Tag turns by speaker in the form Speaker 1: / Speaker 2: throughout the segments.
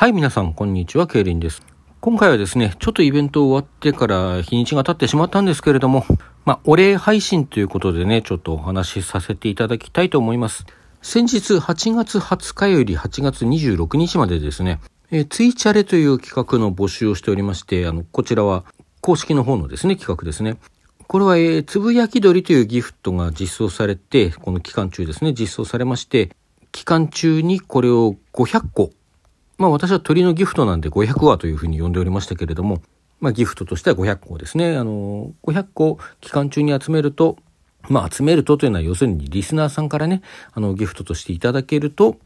Speaker 1: はい、皆さん、こんにちは、ケイリンです。今回はですね、ちょっとイベント終わってから日にちが経ってしまったんですけれども、まあ、お礼配信ということでね、ちょっとお話しさせていただきたいと思います。先日、8月20日より8月26日までですね、えー、ツイチャレという企画の募集をしておりまして、あの、こちらは公式の方のですね、企画ですね。これは、えー、つぶやき鳥というギフトが実装されて、この期間中ですね、実装されまして、期間中にこれを500個まあ私は鳥のギフトなんで500話というふうに呼んでおりましたけれども、まあギフトとしては500個ですね。あの、500個期間中に集めると、まあ集めるとというのは要するにリスナーさんからね、あのギフトとしていただけると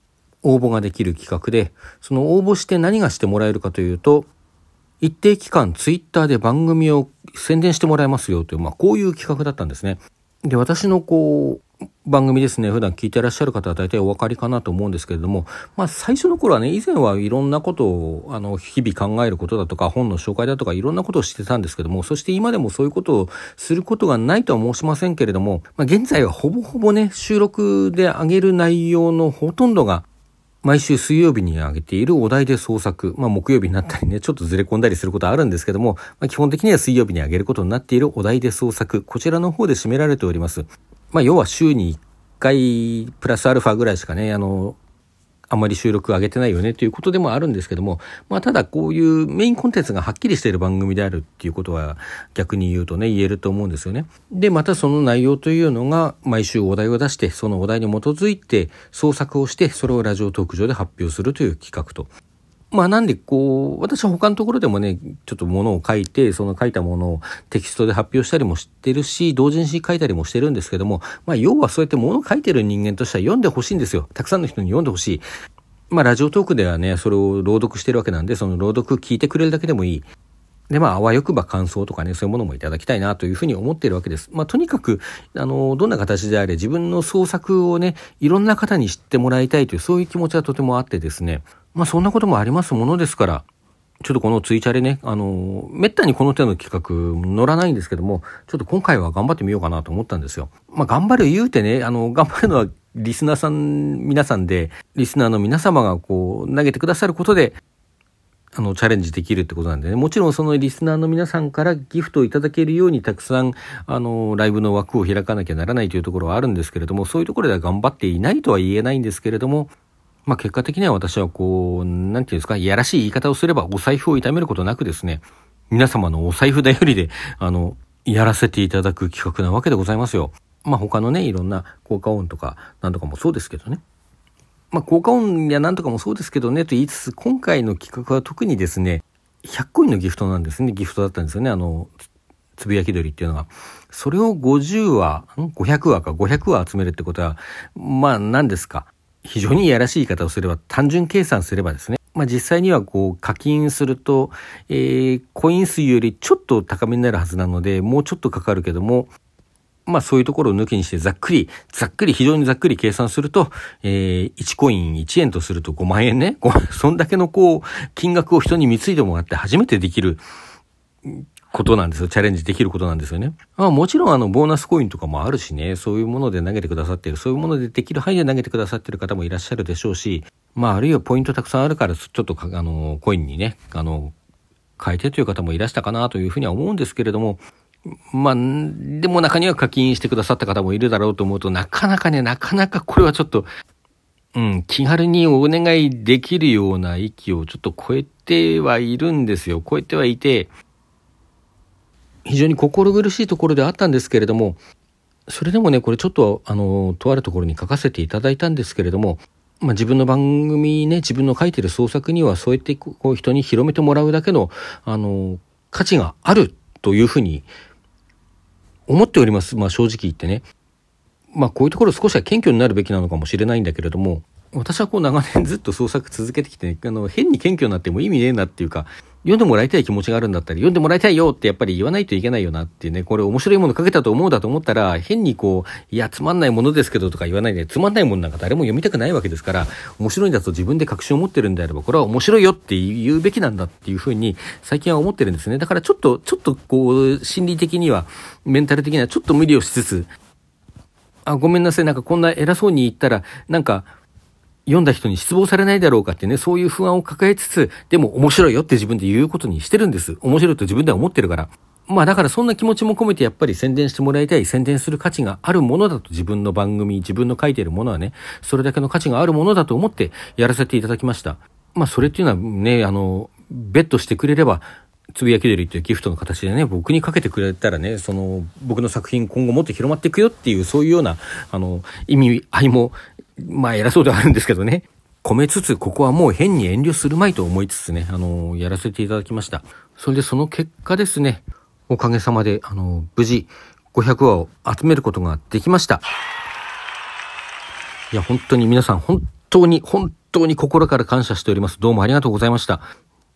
Speaker 1: 応募ができる企画で、その応募して何がしてもらえるかというと、一定期間ツイッターで番組を宣伝してもらえますよという、まあこういう企画だったんですね。で、私のこう、番組ですね、普段聞いてらっしゃる方は大体お分かりかなと思うんですけれども、まあ最初の頃はね、以前はいろんなことを、あの、日々考えることだとか、本の紹介だとか、いろんなことをしてたんですけども、そして今でもそういうことをすることがないとは申しませんけれども、まあ現在はほぼほぼね、収録で上げる内容のほとんどが、毎週水曜日に上げているお題で創作。まあ木曜日になったりね、ちょっとずれ込んだりすることあるんですけども、まあ基本的には水曜日に上げることになっているお題で創作。こちらの方で占められております。まあ要は週に1回プラスアルファぐらいしかね、あの、あまり収録上げてないよねということでもあるんですけども、まあただこういうメインコンテンツがはっきりしている番組であるっていうことは逆に言うとね、言えると思うんですよね。で、またその内容というのが毎週お題を出して、そのお題に基づいて創作をして、それをラジオトーク上で発表するという企画と。まあなんでこう、私は他のところでもね、ちょっとものを書いて、その書いたものをテキストで発表したりもしてるし、同人誌書いたりもしてるんですけども、まあ要はそうやってものを書いてる人間としては読んでほしいんですよ。たくさんの人に読んでほしい。まあラジオトークではね、それを朗読してるわけなんで、その朗読聞いてくれるだけでもいい。で、まあ、あわよくば感想とかね、そういうものもいただきたいなというふうに思っているわけです。まあ、とにかく、あの、どんな形であれ、自分の創作をね、いろんな方に知ってもらいたいという、そういう気持ちはとてもあってですね、まあそんなこともありますものですから、ちょっとこのツイチャレね、あの、めったにこの手の企画乗らないんですけども、ちょっと今回は頑張ってみようかなと思ったんですよ。まあ頑張る言うてね、あの、頑張るのはリスナーさん、皆さんで、リスナーの皆様がこう、投げてくださることで、あの、チャレンジできるってことなんでね。もちろんそのリスナーの皆さんからギフトをいただけるようにたくさん、あの、ライブの枠を開かなきゃならないというところはあるんですけれども、そういうところでは頑張っていないとは言えないんですけれども、まあ結果的には私はこう、なんていうんですか、いやらしい言い方をすればお財布を痛めることなくですね、皆様のお財布頼りで、あの、やらせていただく企画なわけでございますよ。まあ他のね、いろんな効果音とか、なんとかもそうですけどね。まあ効果音やなんとかもそうですけどね、と言いつつ、今回の企画は特にですね、100コインのギフトなんですね。ギフトだったんですよね。あの、つぶやき鳥っていうのが。それを50話、500話か500話集めるってことは、まあ何ですか。非常にいやらしい言い方をすれば、単純計算すればですね、まあ実際にはこう課金すると、えー、コイン数よりちょっと高めになるはずなので、もうちょっとかかるけども、まあそういうところを抜きにしてざっくり、ざっくり、非常にざっくり計算すると、えー、1コイン1円とすると5万円ね。そんだけのこう、金額を人に貢いでもらって初めてできることなんですよ。チャレンジできることなんですよね。まあもちろんあの、ボーナスコインとかもあるしね、そういうもので投げてくださってる、そういうものでできる範囲で投げてくださってる方もいらっしゃるでしょうし、まああるいはポイントたくさんあるから、ちょっとあの、コインにね、あの、変えてという方もいらしたかなというふうには思うんですけれども、まあ、でも中には課金してくださった方もいるだろうと思うと、なかなかね、なかなかこれはちょっと、うん、気軽にお願いできるような域をちょっと超えてはいるんですよ。超えてはいて、非常に心苦しいところであったんですけれども、それでもね、これちょっと、あの、とあるところに書かせていただいたんですけれども、まあ、自分の番組ね、自分の書いてる創作には、そうやってこう人に広めてもらうだけの、あの、価値があるというふうに思っております。まあ、正直言ってね。まあ、こういうところ少しは謙虚になるべきなのかもしれないんだけれども、私はこう長年ずっと創作続けてきて、あの、変に謙虚になっても意味ねえなっていうか、読んでもらいたい気持ちがあるんだったら、読んでもらいたいよってやっぱり言わないといけないよなっていうね、これ面白いもの書けたと思うだと思ったら、変にこう、いや、つまんないものですけどとか言わないで、つまんないものなんか誰も読みたくないわけですから、面白いんだと自分で確信を持ってるんであれば、これは面白いよって言うべきなんだっていうふうに、最近は思ってるんですね。だからちょっと、ちょっとこう、心理的には、メンタル的にはちょっと無理をしつつ、あ、ごめんなさい、なんかこんな偉そうに言ったら、なんか、読んだ人に失望されないだろうかってね、そういう不安を抱えつつ、でも面白いよって自分で言うことにしてるんです。面白いと自分では思ってるから。まあだからそんな気持ちも込めてやっぱり宣伝してもらいたい、宣伝する価値があるものだと自分の番組、自分の書いているものはね、それだけの価値があるものだと思ってやらせていただきました。まあそれっていうのはね、あの、ベットしてくれれば、つぶやき鳥っていうギフトの形でね、僕にかけてくれたらね、その、僕の作品今後もっと広まっていくよっていう、そういうような、あの、意味合いも、まあ偉そうではあるんですけどね、込めつつ、ここはもう変に遠慮するまいと思いつつね、あの、やらせていただきました。それでその結果ですね、おかげさまで、あの、無事、500話を集めることができました。いや、本当に皆さん、本当に、本当に心から感謝しております。どうもありがとうございました。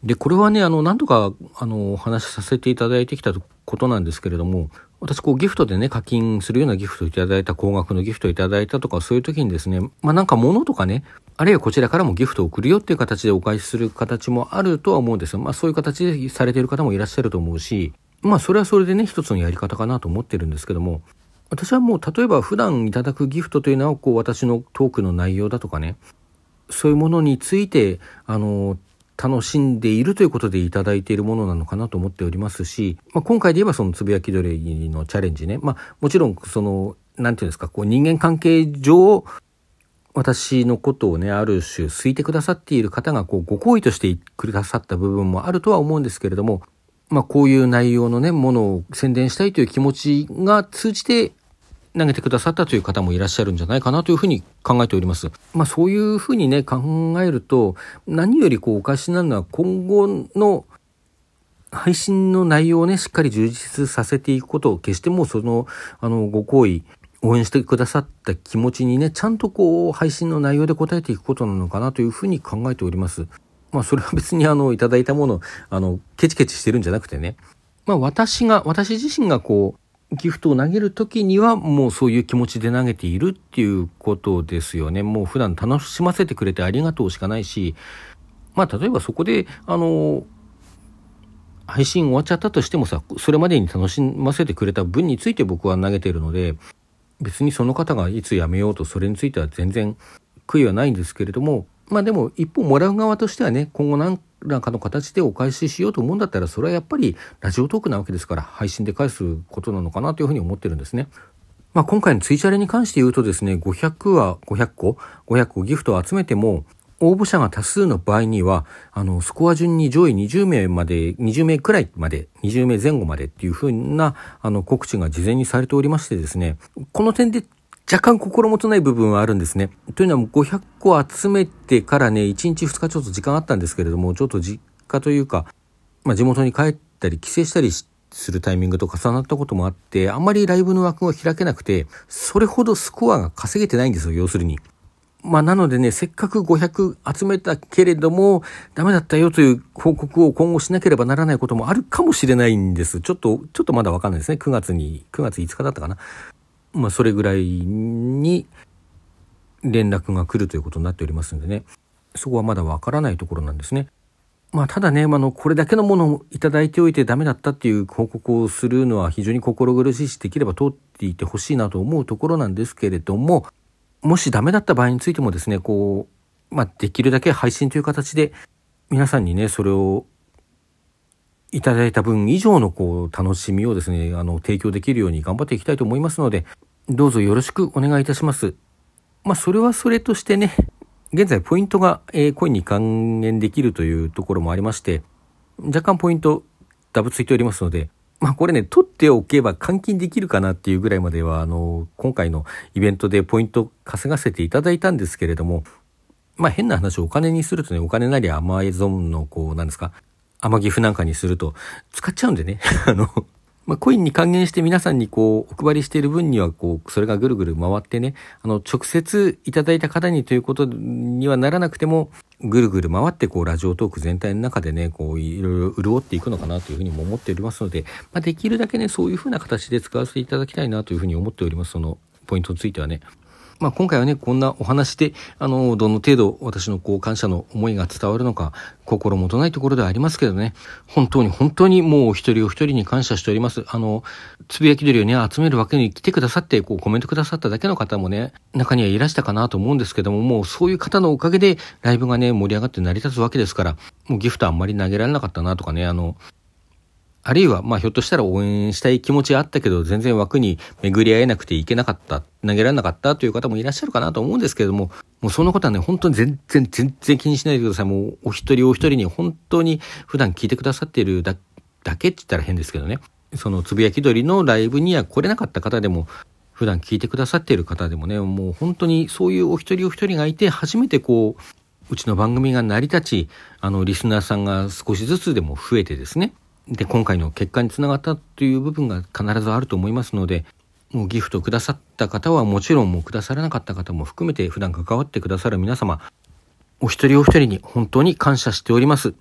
Speaker 1: で、これはね、あの、何度か、あの、お話しさせていただいてきたことなんですけれども、私、こう、ギフトでね、課金するようなギフトをいただいた、高額のギフトをいただいたとか、そういう時にですね、まあなんか物とかね、あるいはこちらからもギフトを送るよっていう形でお返しする形もあるとは思うんですよ。まあそういう形でされている方もいらっしゃると思うし、まあそれはそれでね、一つのやり方かなと思ってるんですけども、私はもう例えば普段いただくギフトというのは、こう私のトークの内容だとかね、そういうものについて、あの、楽しんでいるということでいただいているものなのかなと思っておりますし、まあ、今回で言えばそのつぶやきどれのチャレンジね、まあ、もちろんその、なんていうんですか、こう人間関係上、私のことをね、ある種好いてくださっている方がこうご好意としてくださった部分もあるとは思うんですけれども、まあこういう内容のね、ものを宣伝したいという気持ちが通じて投げてくださったという方もいらっしゃるんじゃないかなというふうに考えております。まあそういうふうにね、考えると、何よりこうおかしなのは今後の配信の内容をね、しっかり充実させていくことを、決してもうその、あの、ご好意、応援してくださった気持ちにね、ちゃんとこう、配信の内容で答えていくことなのかなというふうに考えております。まあ、それは別にあの、いただいたもの、あの、ケチケチしてるんじゃなくてね、まあ、私が、私自身がこう、ギフトを投げる時にはもうそういう気持ちで投げているっていうことですよね。もう普段楽しませてくれてありがとうしかないし、まあ例えばそこで、あの、配信終わっちゃったとしてもさ、それまでに楽しませてくれた分について僕は投げてるので、別にその方がいつ辞めようとそれについては全然悔いはないんですけれども、まあでも一方もらう側としてはね、今後何らかの形でお返ししようと思うんだったら、それはやっぱりラジオトークなわけですから、配信で返すことなのかなというふうに思ってるんですね。まあ今回のツイチャレに関して言うとですね、500は500個、500個ギフトを集めても、応募者が多数の場合には、あの、スコア順に上位20名まで、20名くらいまで、20名前後までっていうふうな、あの、告知が事前にされておりましてですね、この点で若干心もとない部分はあるんですね。というのは500個集めてからね、1日2日ちょっと時間あったんですけれども、ちょっと実家というか、まあ地元に帰ったり帰省したりするタイミングと重なったこともあって、あんまりライブの枠が開けなくて、それほどスコアが稼げてないんですよ、要するに。まあなのでね、せっかく500集めたけれども、ダメだったよという報告を今後しなければならないこともあるかもしれないんです。ちょっと、ちょっとまだわかんないですね。9月に、9月5日だったかな。まあ、それぐらいに連絡が来るということになっておりますんでね、そこはまだわからないところなんですね。まあ、ただね、あの、これだけのものをいただいておいてダメだったっていう報告をするのは非常に心苦しいし、できれば通っていてほしいなと思うところなんですけれども、もしダメだった場合についてもですね、こう、まあ、できるだけ配信という形で、皆さんにね、それをいただいた分以上のこう楽しみをですね、あの、提供できるように頑張っていきたいと思いますので、どうぞよろしくお願いいたします。まあ、それはそれとしてね、現在ポイントが、えー、コインに還元できるというところもありまして、若干ポイントダブついておりますので、まあこれね、取っておけば換金できるかなっていうぐらいまでは、あの、今回のイベントでポイント稼がせていただいたんですけれども、まあ変な話をお金にするとね、お金なりアマゾンのこう、なんですか、天岐阜なんかにすると使っちゃうんでね、あの、まあ、コインに還元して皆さんにこう、お配りしている分には、こう、それがぐるぐる回ってね、あの、直接いただいた方にということにはならなくても、ぐるぐる回ってこう、ラジオトーク全体の中でね、こう、いろいろ潤っていくのかなというふうにも思っておりますので、まあ、できるだけね、そういうふうな形で使わせていただきたいなというふうに思っております。その、ポイントについてはね。まあ、今回はね、こんなお話で、あの、どの程度私のこう感謝の思いが伝わるのか、心もとないところではありますけどね、本当に本当にもう一人お一人に感謝しております。あの、つぶやき鳥をね、集めるわけに来てくださって、こうコメントくださっただけの方もね、中にはいらしたかなと思うんですけども、もうそういう方のおかげでライブがね、盛り上がって成り立つわけですから、もうギフトあんまり投げられなかったなとかね、あの、あるいは、まあ、ひょっとしたら応援したい気持ちがあったけど、全然枠に巡り合えなくていけなかった、投げられなかったという方もいらっしゃるかなと思うんですけれども、もうそんなことはね、本当に全然、全然気にしないでください。もう、お一人お一人に本当に普段聞いてくださっているだだけって言ったら変ですけどね。そのつぶやき鳥のライブには来れなかった方でも、普段聞いてくださっている方でもね、もう本当にそういうお一人お一人がいて、初めてこう、うちの番組が成り立ち、あの、リスナーさんが少しずつでも増えてですね、で、今回の結果につながったという部分が必ずあると思いますので、もうギフトくださった方はもちろんもうくださらなかった方も含めて普段関わってくださる皆様、お一人お一人に本当に感謝しております。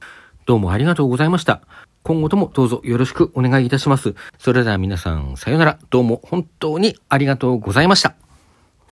Speaker 1: どうもありがとうございました。今後ともどうぞよろしくお願いいたします。それでは皆さんさようなら。どうも本当にありがとうございました。